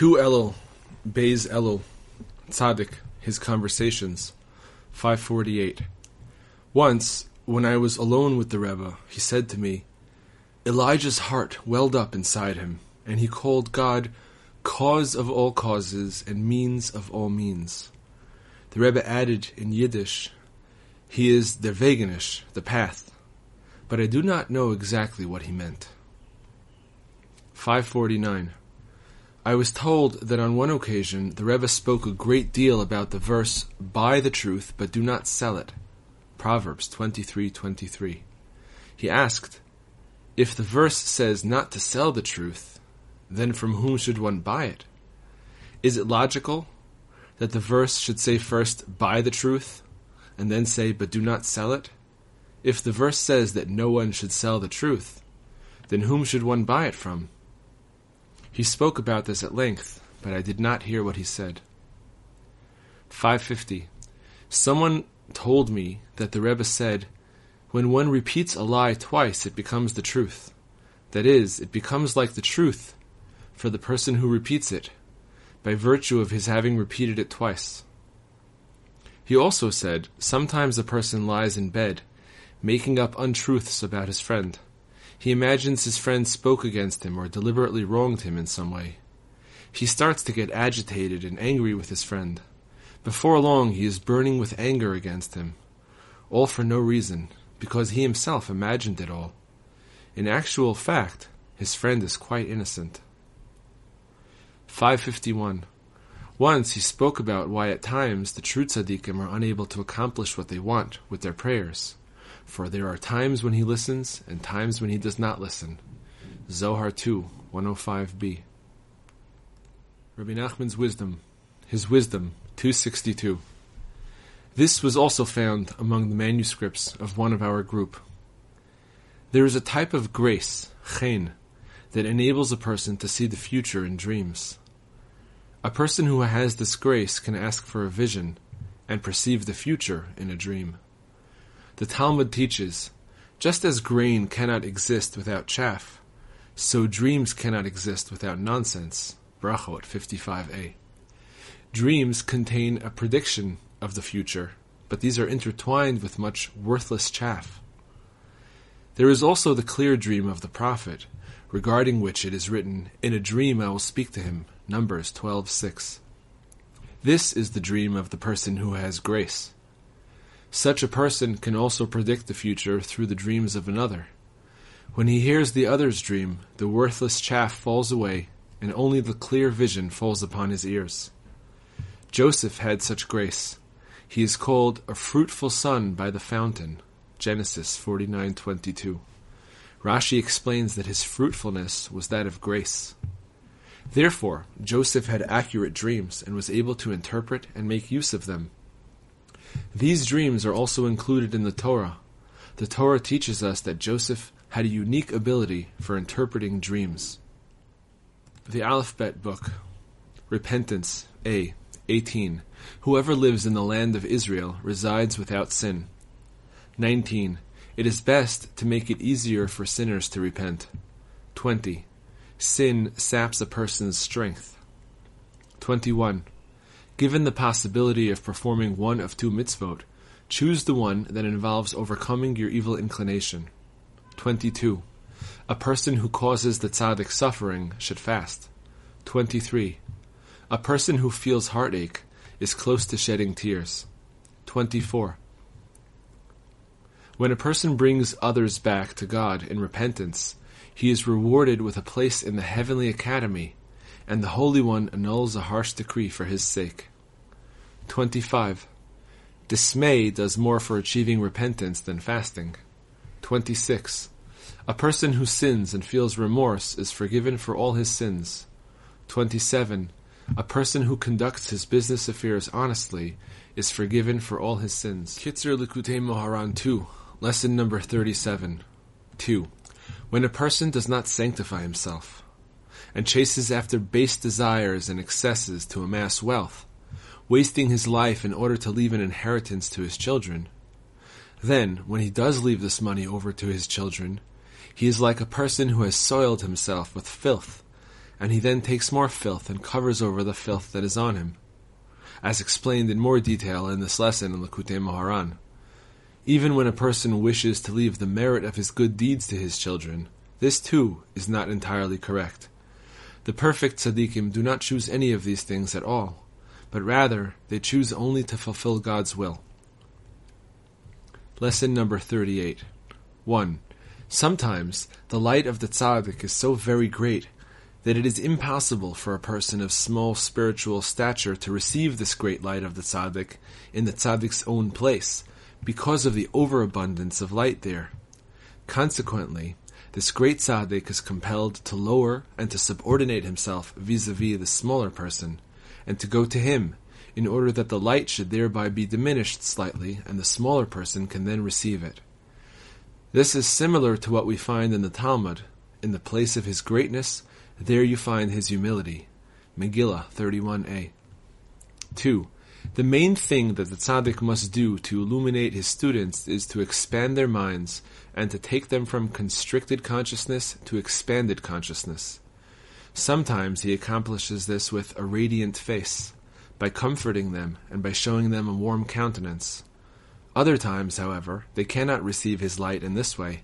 Tu Elul, Beis Elul, Tzaddik, his conversations, 548. Once, when I was alone with the Rebbe, he said to me, Elijah's heart welled up inside him, and he called God cause of all causes and means of all means. The Rebbe added in Yiddish, he is der Weganish, the path, but I do not know exactly what he meant. 549. I was told that on one occasion the Rebbe spoke a great deal about the verse, Buy the truth, but do not sell it. Proverbs 23:23. He asked, If the verse says not to sell the truth, then from whom should one buy it? Is it logical that the verse should say first, buy the truth, and then say, but do not sell it? If the verse says that no one should sell the truth, then whom should one buy it from? He spoke about this at length, but I did not hear what he said. 550. Someone told me that the Rebbe said, when one repeats a lie twice, it becomes the truth. That is, it becomes like the truth for the person who repeats it, by virtue of his having repeated it twice. He also said, sometimes a person lies in bed, making up untruths about his friend. He imagines his friend spoke against him or deliberately wronged him in some way. He starts to get agitated and angry with his friend. Before long, he is burning with anger against him, all for no reason, because he himself imagined it all. In actual fact, his friend is quite innocent. 551. Once he spoke about why at times the true tzaddikim are unable to accomplish what they want with their prayers, for there are times when he listens and times when he does not listen. Zohar 2, 105b. Rabbi Nachman's wisdom, his wisdom, 262. This was also found among the manuscripts of one of our group. There is a type of grace, chen, that enables a person to see the future in dreams. A person who has this grace can ask for a vision and perceive the future in a dream. The Talmud teaches, just as grain cannot exist without chaff, so dreams cannot exist without nonsense. Brachot 55a. Dreams contain a prediction of the future, but these are intertwined with much worthless chaff. There is also the clear dream of the prophet, regarding which it is written, In a dream I will speak to him. Numbers 12:6. This is the dream of the person who has grace. Such a person can also predict the future through the dreams of another. When he hears the other's dream, the worthless chaff falls away, and only the clear vision falls upon his ears. Joseph had such grace. He is called a fruitful son by the fountain. Genesis 49:22. Rashi explains that his fruitfulness was that of grace. Therefore, Joseph had accurate dreams and was able to interpret and make use of them. These dreams are also included in the Torah. The Torah teaches us that Joseph had a unique ability for interpreting dreams. The Alphabet Book Repentance A 18 Whoever lives in the land of Israel resides without sin. 19 it is best to make it easier for sinners to repent. 20. Sin saps a person's strength. 21. Given the possibility of performing one of two mitzvot, choose the one that involves overcoming your evil inclination. 22. A person who causes the tzaddik suffering should fast. 23. A person who feels heartache is close to shedding tears. 24. When a person brings others back to God in repentance, he is rewarded with a place in the heavenly academy, and the Holy One annuls a harsh decree for his sake. 25. Dismay does more for achieving repentance than fasting. 26. A person who sins and feels remorse is forgiven for all his sins. 27. A person who conducts his business affairs honestly is forgiven for all his sins. Kitzur Likutei Moharan 2, Lesson number 37. 2. When a person does not sanctify himself, and chases after base desires and excesses to amass wealth, wasting his life in order to leave an inheritance to his children, then, when he does leave this money over to his children, he is like a person who has soiled himself with filth, and he then takes more filth and covers over the filth that is on him, as explained in more detail in this lesson in Likutei Moharan. Even when a person wishes to leave the merit of his good deeds to his children, this too is not entirely correct. The perfect tzaddikim do not choose any of these things at all, but rather they choose only to fulfill God's will. Lesson number 38. 1. Sometimes the light of the tzaddik is so very great that it is impossible for a person of small spiritual stature to receive this great light of the tzaddik in the tzaddik's own place, because of the overabundance of light there. Consequently, this great tzaddik is compelled to lower and to subordinate himself vis-a-vis the smaller person, and to go to him, in order that the light should thereby be diminished slightly, and the smaller person can then receive it. This is similar to what we find in the Talmud. In the place of his greatness, there you find his humility. Megillah 31a. 2. The main thing that the tzaddik must do to illuminate his students is to expand their minds and to take them from constricted consciousness to expanded consciousness. Sometimes he accomplishes this with a radiant face, by comforting them and by showing them a warm countenance. Other times, however, they cannot receive his light in this way,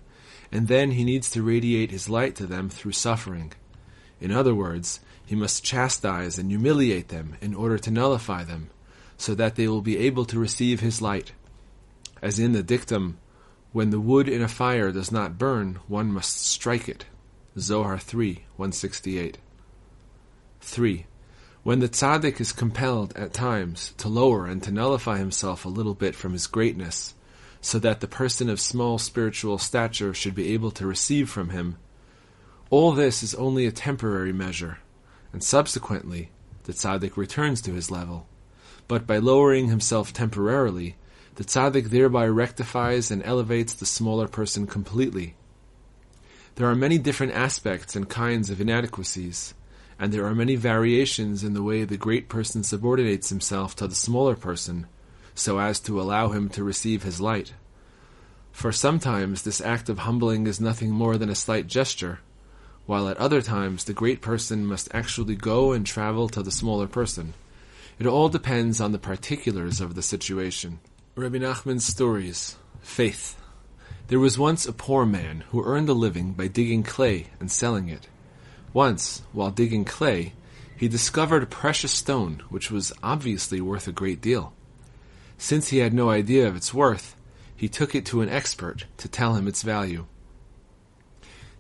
and then he needs to radiate his light to them through suffering. In other words, he must chastise and humiliate them in order to nullify them, so that they will be able to receive his light. As in the dictum, when the wood in a fire does not burn, one must strike it. Zohar 3, 168. 3. When the tzaddik is compelled at times to lower and to nullify himself a little bit from his greatness, so that the person of small spiritual stature should be able to receive from him, all this is only a temporary measure, and subsequently the tzaddik returns to his level. But by lowering himself temporarily, the tzaddik thereby rectifies and elevates the smaller person completely. There are many different aspects and kinds of inadequacies, and there are many variations in the way the great person subordinates himself to the smaller person, so as to allow him to receive his light. For sometimes this act of humbling is nothing more than a slight gesture, while at other times the great person must actually go and travel to the smaller person. It all depends on the particulars of the situation. Rabbi Nachman's stories. Faith. There was once a poor man who earned a living by digging clay and selling it. Once, while digging clay, he discovered a precious stone which was obviously worth a great deal. Since he had no idea of its worth, he took it to an expert to tell him its value.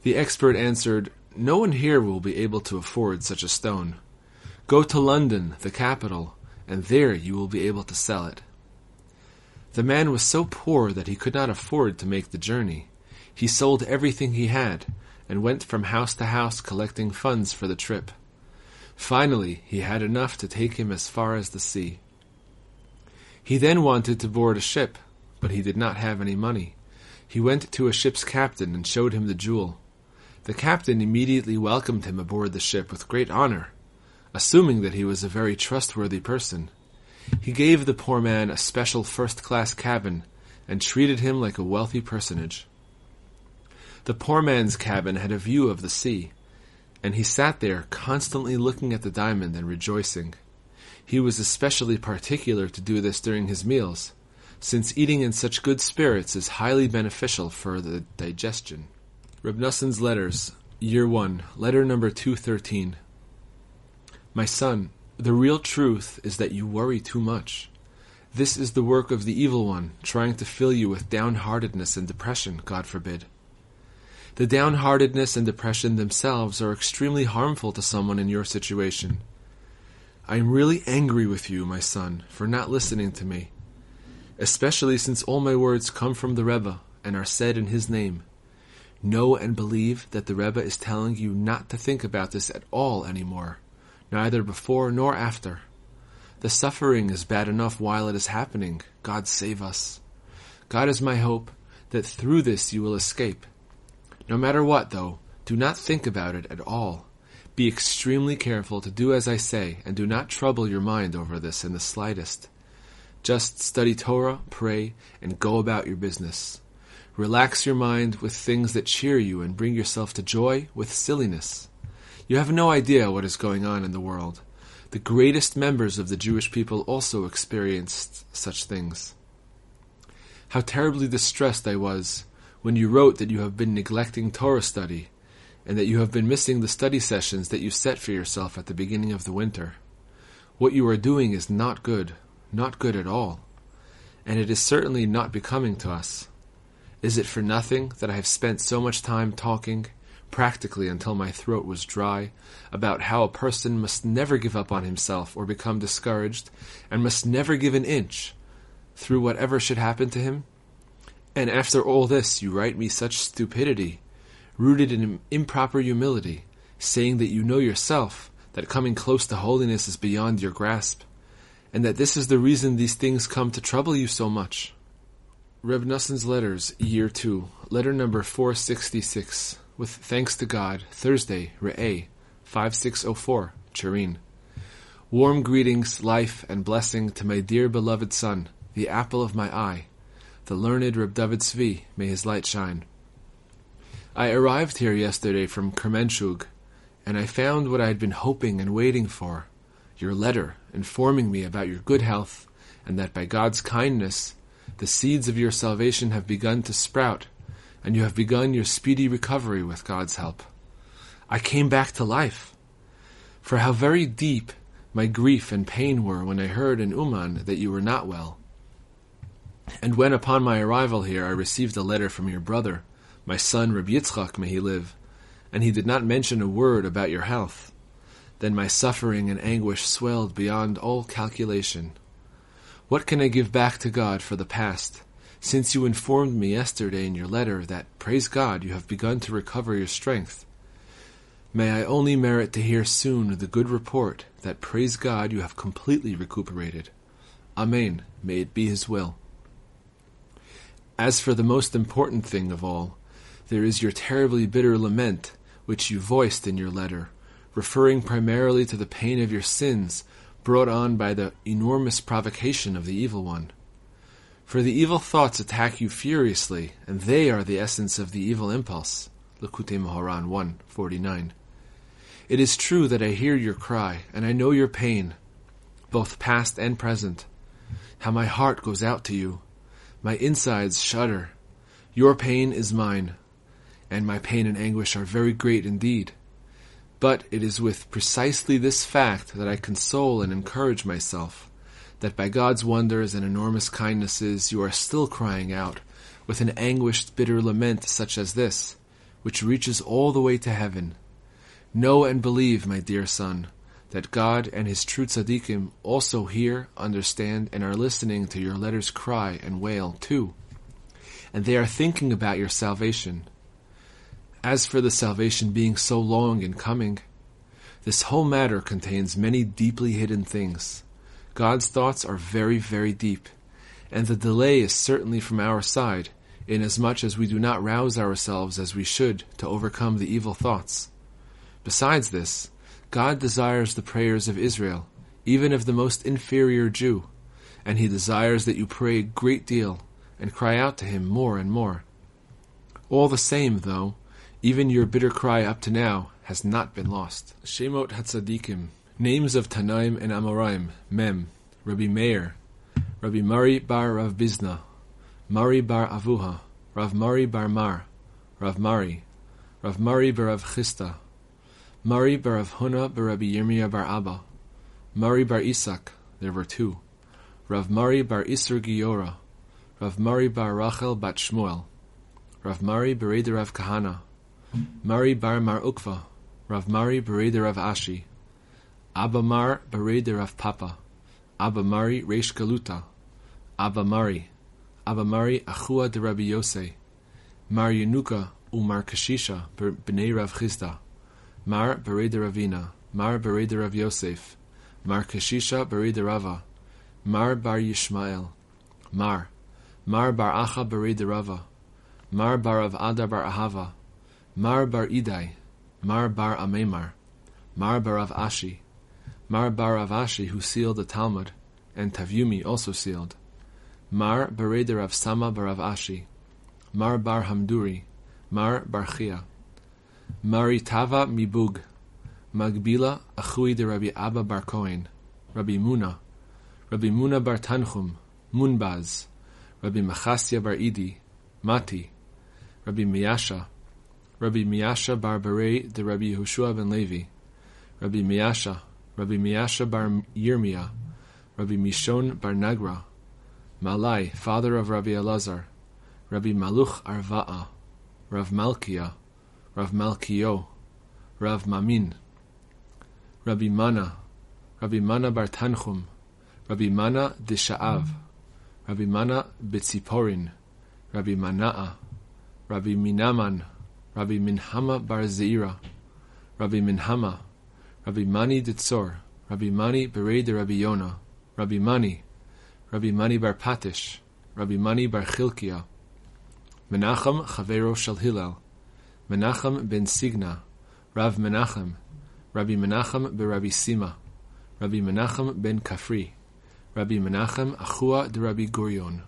The expert answered, No one here will be able to afford such a stone. Go to London, the capital, and there you will be able to sell it. The man was so poor that he could not afford to make the journey. He sold everything he had, and went from house to house collecting funds for the trip. Finally, he had enough to take him as far as the sea. He then wanted to board a ship, but he did not have any money. He went to a ship's captain and showed him the jewel. The captain immediately welcomed him aboard the ship with great honor, assuming that he was a very trustworthy person. He gave the poor man a special first class cabin and treated him like a wealthy personage. The poor man's cabin had a view of the sea, and he sat there constantly looking at the diamond and rejoicing. He was especially particular to do this during his meals, since eating in such good spirits is highly beneficial for the digestion. Reb Letters, Year 1, Letter number 213. My son, the real truth is that you worry too much. This is the work of the evil one, trying to fill you with downheartedness and depression, God forbid. The downheartedness and depression themselves are extremely harmful to someone in your situation. I am really angry with you, my son, for not listening to me, especially since all my words come from the Rebbe and are said in his name. Know and believe that the Rebbe is telling you not to think about this at all anymore, neither before nor after. The suffering is bad enough while it is happening. God save us. God is my hope that through this you will escape. No matter what, though, do not think about it at all. Be extremely careful to do as I say, and do not trouble your mind over this in the slightest. Just study Torah, pray, and go about your business. Relax your mind with things that cheer you and bring yourself to joy with silliness. You have no idea what is going on in the world. The greatest members of the Jewish people also experienced such things. How terribly distressed I was when you wrote that you have been neglecting Torah study and that you have been missing the study sessions that you set for yourself at the beginning of the winter. What you are doing is not good, not good at all, and it is certainly not becoming to us. Is it for nothing that I have spent so much time talking, practically until my throat was dry, about how a person must never give up on himself or become discouraged, and must never give an inch through whatever should happen to him? And after all this, you write me such stupidity, rooted in improper humility, saying that you know yourself that coming close to holiness is beyond your grasp, and that this is the reason these things come to trouble you so much. Reb Noson's Letters, Year 2, Letter number 466, with thanks to God, Thursday, Re'eh, 5604, Turin. Warm greetings, life, and blessing to my dear beloved son, the apple of my eye, the learned Reb David Zvi, may his light shine. I arrived here yesterday from Kremenchug, and I found what I had been hoping and waiting for your letter informing me about your good health, and that by God's kindness the seeds of your salvation have begun to sprout, and you have begun your speedy recovery with God's help. I came back to life. For how very deep my grief and pain were when I heard in Uman that you were not well. And when upon my arrival here I received a letter from your brother, my son Reb Yitzchak, may he live, and he did not mention a word about your health, then my suffering and anguish swelled beyond all calculation. What can I give back to God for the past, since you informed me yesterday in your letter that, praise God, you have begun to recover your strength? May I only merit to hear soon the good report that, praise God, you have completely recuperated. Amen. May it be His will. As for the most important thing of all, there is your terribly bitter lament which you voiced in your letter, referring primarily to the pain of your sins brought on by the enormous provocation of the evil one. For the evil thoughts attack you furiously, and they are the essence of the evil impulse. Likutei Moharan 149. It is true that I hear your cry, and I know your pain, both past and present. How my heart goes out to you. My insides shudder. Your pain is mine and my pain and anguish are very great indeed. But it is with precisely this fact that I console and encourage myself, that by God's wonders and enormous kindnesses you are still crying out, with an anguished, bitter lament such as this, which reaches all the way to heaven. Know and believe, my dear son, that God and His true tzaddikim also hear, understand, and are listening to your letters cry and wail too. And they are thinking about your salvation as for the salvation being so long in coming, this whole matter contains many deeply hidden things. God's thoughts are very, very deep, and the delay is certainly from our side, inasmuch as we do not rouse ourselves as we should to overcome the evil thoughts. Besides this, God desires the prayers of Israel, even of the most inferior Jew, and he desires that you pray a great deal and cry out to him more and more. All the same, though, even your bitter cry up to now has not been lost. Shemot Hatzadikim, names of Tanaim and Amoraim, Mem, Rabbi Meir, Rabbi Mari bar Rav Bizna, Mari bar Avuha, Rav Mari bar Mar, Rav Mari, Rav Mari bar Rav Chisda, Mari bar Rav Huna bar Rabbi Yirmiyah bar Abba, Mari bar Isak, there were two, Rav Mari bar Isser Giora, Rav Mari bar Rachel bat Shmuel, Rav Mari bar Rav Kahana, Mari bar Mar Ukva, Rav Mari Bereder Rav Ashi, Abba Mar Bereder Rav Papa, Abba Mari Reish Galuta, Abba Mari, Abba Mari Achua de Rabbi Yose, Mar Yenuka Umar Kashisha Bnei Rav Chisda, Mar Bereder Ravina, Mar Bereder Rav Yosef, Mar Kashisha Bereder Rava, Mar Bar Yishmael, Mar, Mar Bar Acha Bereder Rava, Mar Bar Av Ada Bar Ahava, Mar bar Idai, Mar bar Amemar, Mar bar Rav Ashi, Mar bar Rav who sealed the Talmud, and Tavyumi also sealed, Mar Bereder Rav Sama bar Rav Ashi, Mar bar Hamduri, Mar bar Chia, Mari Tava Mibug, Magbila Achui de Rabbi Abba Bar Cohen, Rabbi Muna, Rabbi Muna Bar Tanchum, Munbaz, Rabbi Machasya Bar Idi, Mati, Rabbi Miyasha, Rabbi Miyasha Bar Barei de Rabbi Yehoshua ben Levi, Rabbi Miyasha, Rabbi Miyasha Bar Yirmiyah, Rabbi Mishon Bar Nagra, Malai, father of Rabbi Elazar, Rabbi Maluch Arva'a, Rav Malkia, Rav Malkio, Rav Mamin, Rabbi Mana, Rabbi Mana Bar Tanchum, Rabbi Mana de Sha'av, Rabbi Mana Betziporin, Rabbi Mana'a, Rabbi Minaman, Rabbi Minhama Bar Zeira, Rabbi Minhama, Rabbi Mani de Tzor, Rabbi Mani Berei de Rabbi Yonah, Rabbi Mani, Rabbi Mani Bar Patish, Rabbi Mani Bar Chilkia, Menachem Chavero Shel Hillel, Menachem ben Signa, Rav Menachem, Rabbi Menachem ben Rabbi Sima, Rabbi Menachem ben Kafri, Rabbi Menachem Achua de Rabbi Gurion,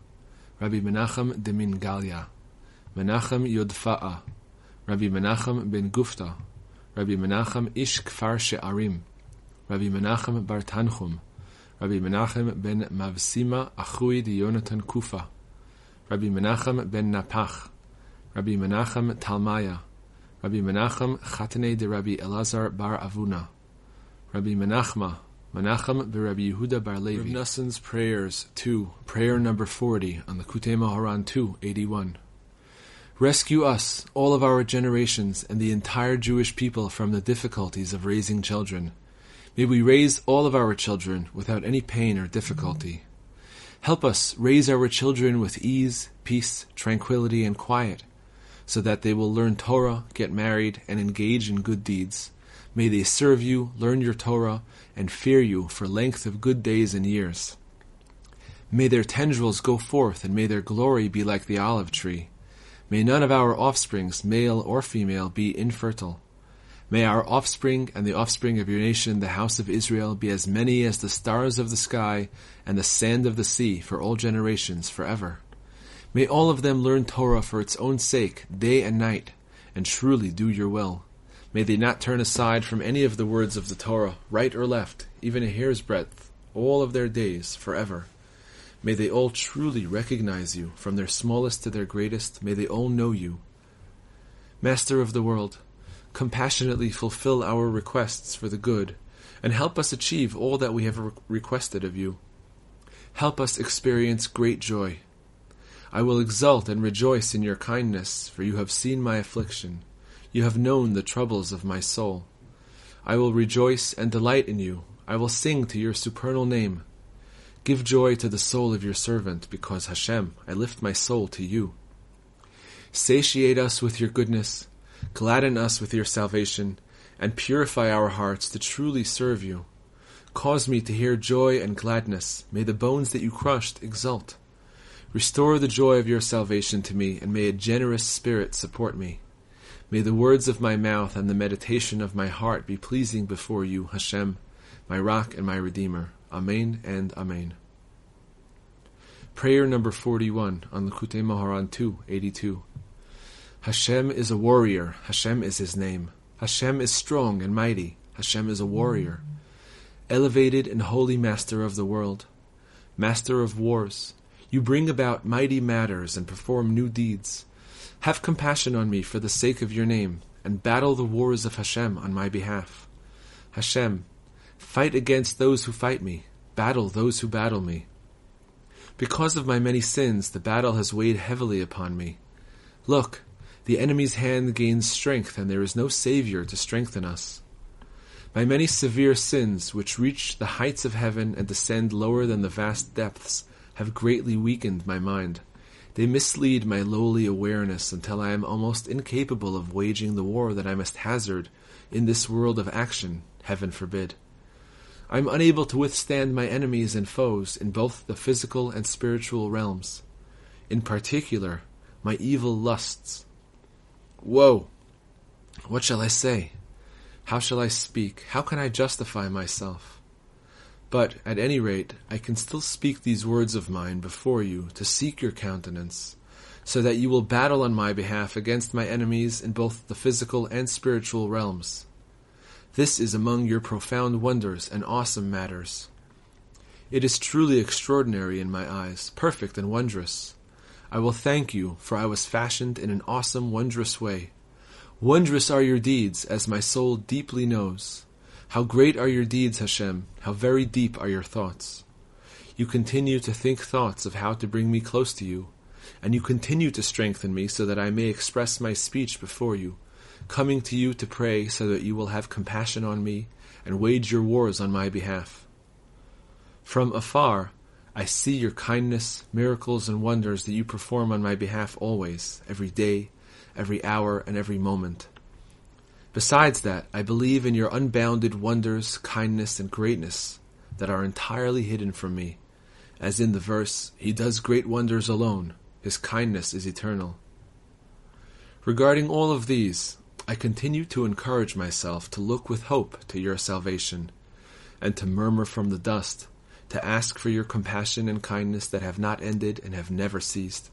Rabbi Menachem de Mingalia, Menachem Yodfa'a, Rabbi Menachem ben Gufta, Rabbi Menachem Ish Kfar She'arim, Rabbi Menachem bar Tanchum, Rabbi Menachem ben Mavsima Achui de Yonatan Kufa, Rabbi Menachem ben Napach, Rabbi Menachem Talmaya, Rabbi Menachem Chatane de Rabbi Elazar bar Avuna, Rabbi Menachma, Menachem be Rabbi Yehuda bar Levi. Rabbi Nassan's prayers 2, prayer number 40 on Likutei Moharan 2, 81. Rescue us, all of our generations, and the entire Jewish people from the difficulties of raising children. May we raise all of our children without any pain or difficulty. Help us raise our children with ease, peace, tranquility, and quiet, so that they will learn Torah, get married, and engage in good deeds. May they serve you, learn your Torah, and fear you for length of good days and years. May their tendrils go forth, and may their glory be like the olive tree. May none of our offsprings, male or female, be infertile. May our offspring and the offspring of your nation, the house of Israel, be as many as the stars of the sky and the sand of the sea for all generations forever. May all of them learn Torah for its own sake, day and night, and truly do your will. May they not turn aside from any of the words of the Torah, right or left, even a hair's breadth, all of their days, forever. May they all truly recognize you, from their smallest to their greatest. May they all know you. Master of the world, compassionately fulfill our requests for the good, and help us achieve all that we have re- requested of you. Help us experience great joy. I will exult and rejoice in your kindness, for you have seen my affliction. You have known the troubles of my soul. I will rejoice and delight in you. I will sing to your supernal name. Give joy to the soul of your servant, because Hashem, I lift my soul to you. Satiate us with your goodness, gladden us with your salvation, and purify our hearts to truly serve you. Cause me to hear joy and gladness. May the bones that you crushed exult. Restore the joy of your salvation to me, and may a generous spirit support me. May the words of my mouth and the meditation of my heart be pleasing before you, Hashem, my rock and my redeemer. Amen and Amen. Prayer number 41 on Likutei Moharan 2, 82. Hashem is a warrior. Hashem is his name. Hashem is strong and mighty. Hashem is a warrior. Elevated and holy master of the world. Master of wars. You bring about mighty matters and perform new deeds. Have compassion on me for the sake of your name, and battle the wars of Hashem on my behalf. Hashem, fight against those who fight me, battle those who battle me. Because of my many sins, the battle has weighed heavily upon me. Look, the enemy's hand gains strength, and there is no Savior to strengthen us. My many severe sins, which reach the heights of heaven and descend lower than the vast depths, have greatly weakened my mind. They mislead my lowly awareness until I am almost incapable of waging the war that I must hazard in this world of action, heaven forbid. I am unable to withstand my enemies and foes in both the physical and spiritual realms. In particular, my evil lusts, Woe! What shall I say? How shall I speak? How can I justify myself? But, at any rate, I can still speak these words of mine before you to seek your countenance, so that you will battle on my behalf against my enemies in both the physical and spiritual realms. This is among your profound wonders and awesome matters. It is truly extraordinary in my eyes, perfect and wondrous. I will thank you, for I was fashioned in an awesome, wondrous way. Wondrous are your deeds, as my soul deeply knows. How great are your deeds, Hashem! How very deep are your thoughts! You continue to think thoughts of how to bring me close to you, and you continue to strengthen me so that I may express my speech before you, coming to you to pray so that you will have compassion on me and wage your wars on my behalf. From afar, I see your kindness, miracles, and wonders that you perform on my behalf always, every day, every hour, and every moment. Besides that, I believe in your unbounded wonders, kindness, and greatness that are entirely hidden from me. As in the verse, He does great wonders alone, His kindness is eternal. Regarding all of these, I continue to encourage myself to look with hope to your salvation, and to murmur from the dust to ask for your compassion and kindness that have not ended and have never ceased.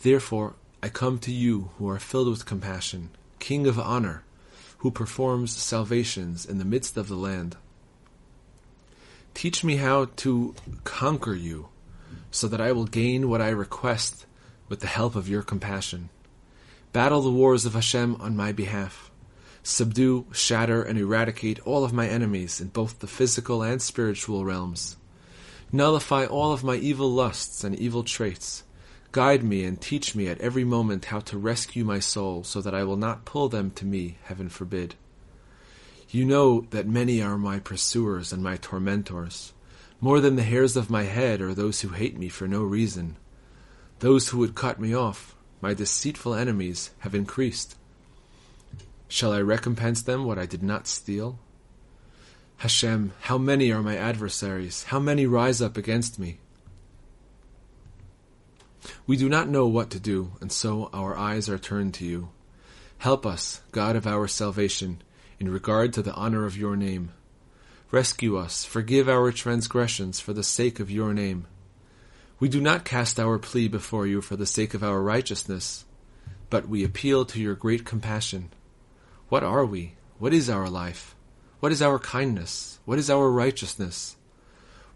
Therefore, I come to you who are filled with compassion, King of honor, who performs salvations in the midst of the land. Teach me how to conquer you, so that I will gain what I request with the help of your compassion. Battle the wars of Hashem on my behalf subdue, shatter, and eradicate all of my enemies in both the physical and spiritual realms. Nullify all of my evil lusts and evil traits. Guide me and teach me at every moment how to rescue my soul so that I will not pull them to me, heaven forbid. You know that many are my pursuers and my tormentors. More than the hairs of my head are those who hate me for no reason. Those who would cut me off, my deceitful enemies, have increased. Shall I recompense them what I did not steal? Hashem, how many are my adversaries? How many rise up against me? We do not know what to do, and so our eyes are turned to you. Help us, God of our salvation, in regard to the honor of your name. Rescue us, forgive our transgressions for the sake of your name. We do not cast our plea before you for the sake of our righteousness, but we appeal to your great compassion. What are we? What is our life? What is our kindness? What is our righteousness?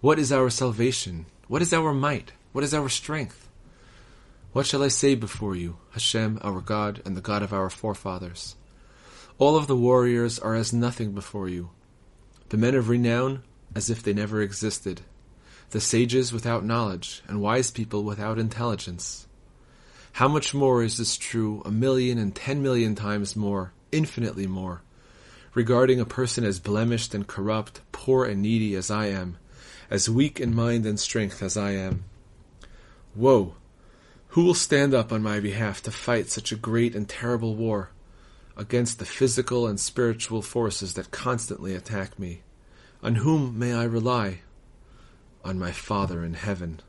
What is our salvation? What is our might? What is our strength? What shall I say before you, Hashem, our God, and the God of our forefathers? All of the warriors are as nothing before you. The men of renown, as if they never existed. The sages without knowledge, and wise people without intelligence. How much more is this true, a million and ten million times more, infinitely more, regarding a person as blemished and corrupt, poor and needy as I am, as weak in mind and strength as I am. Woe! Who will stand up on my behalf to fight such a great and terrible war against the physical and spiritual forces that constantly attack me? On whom may I rely? On my Father in heaven.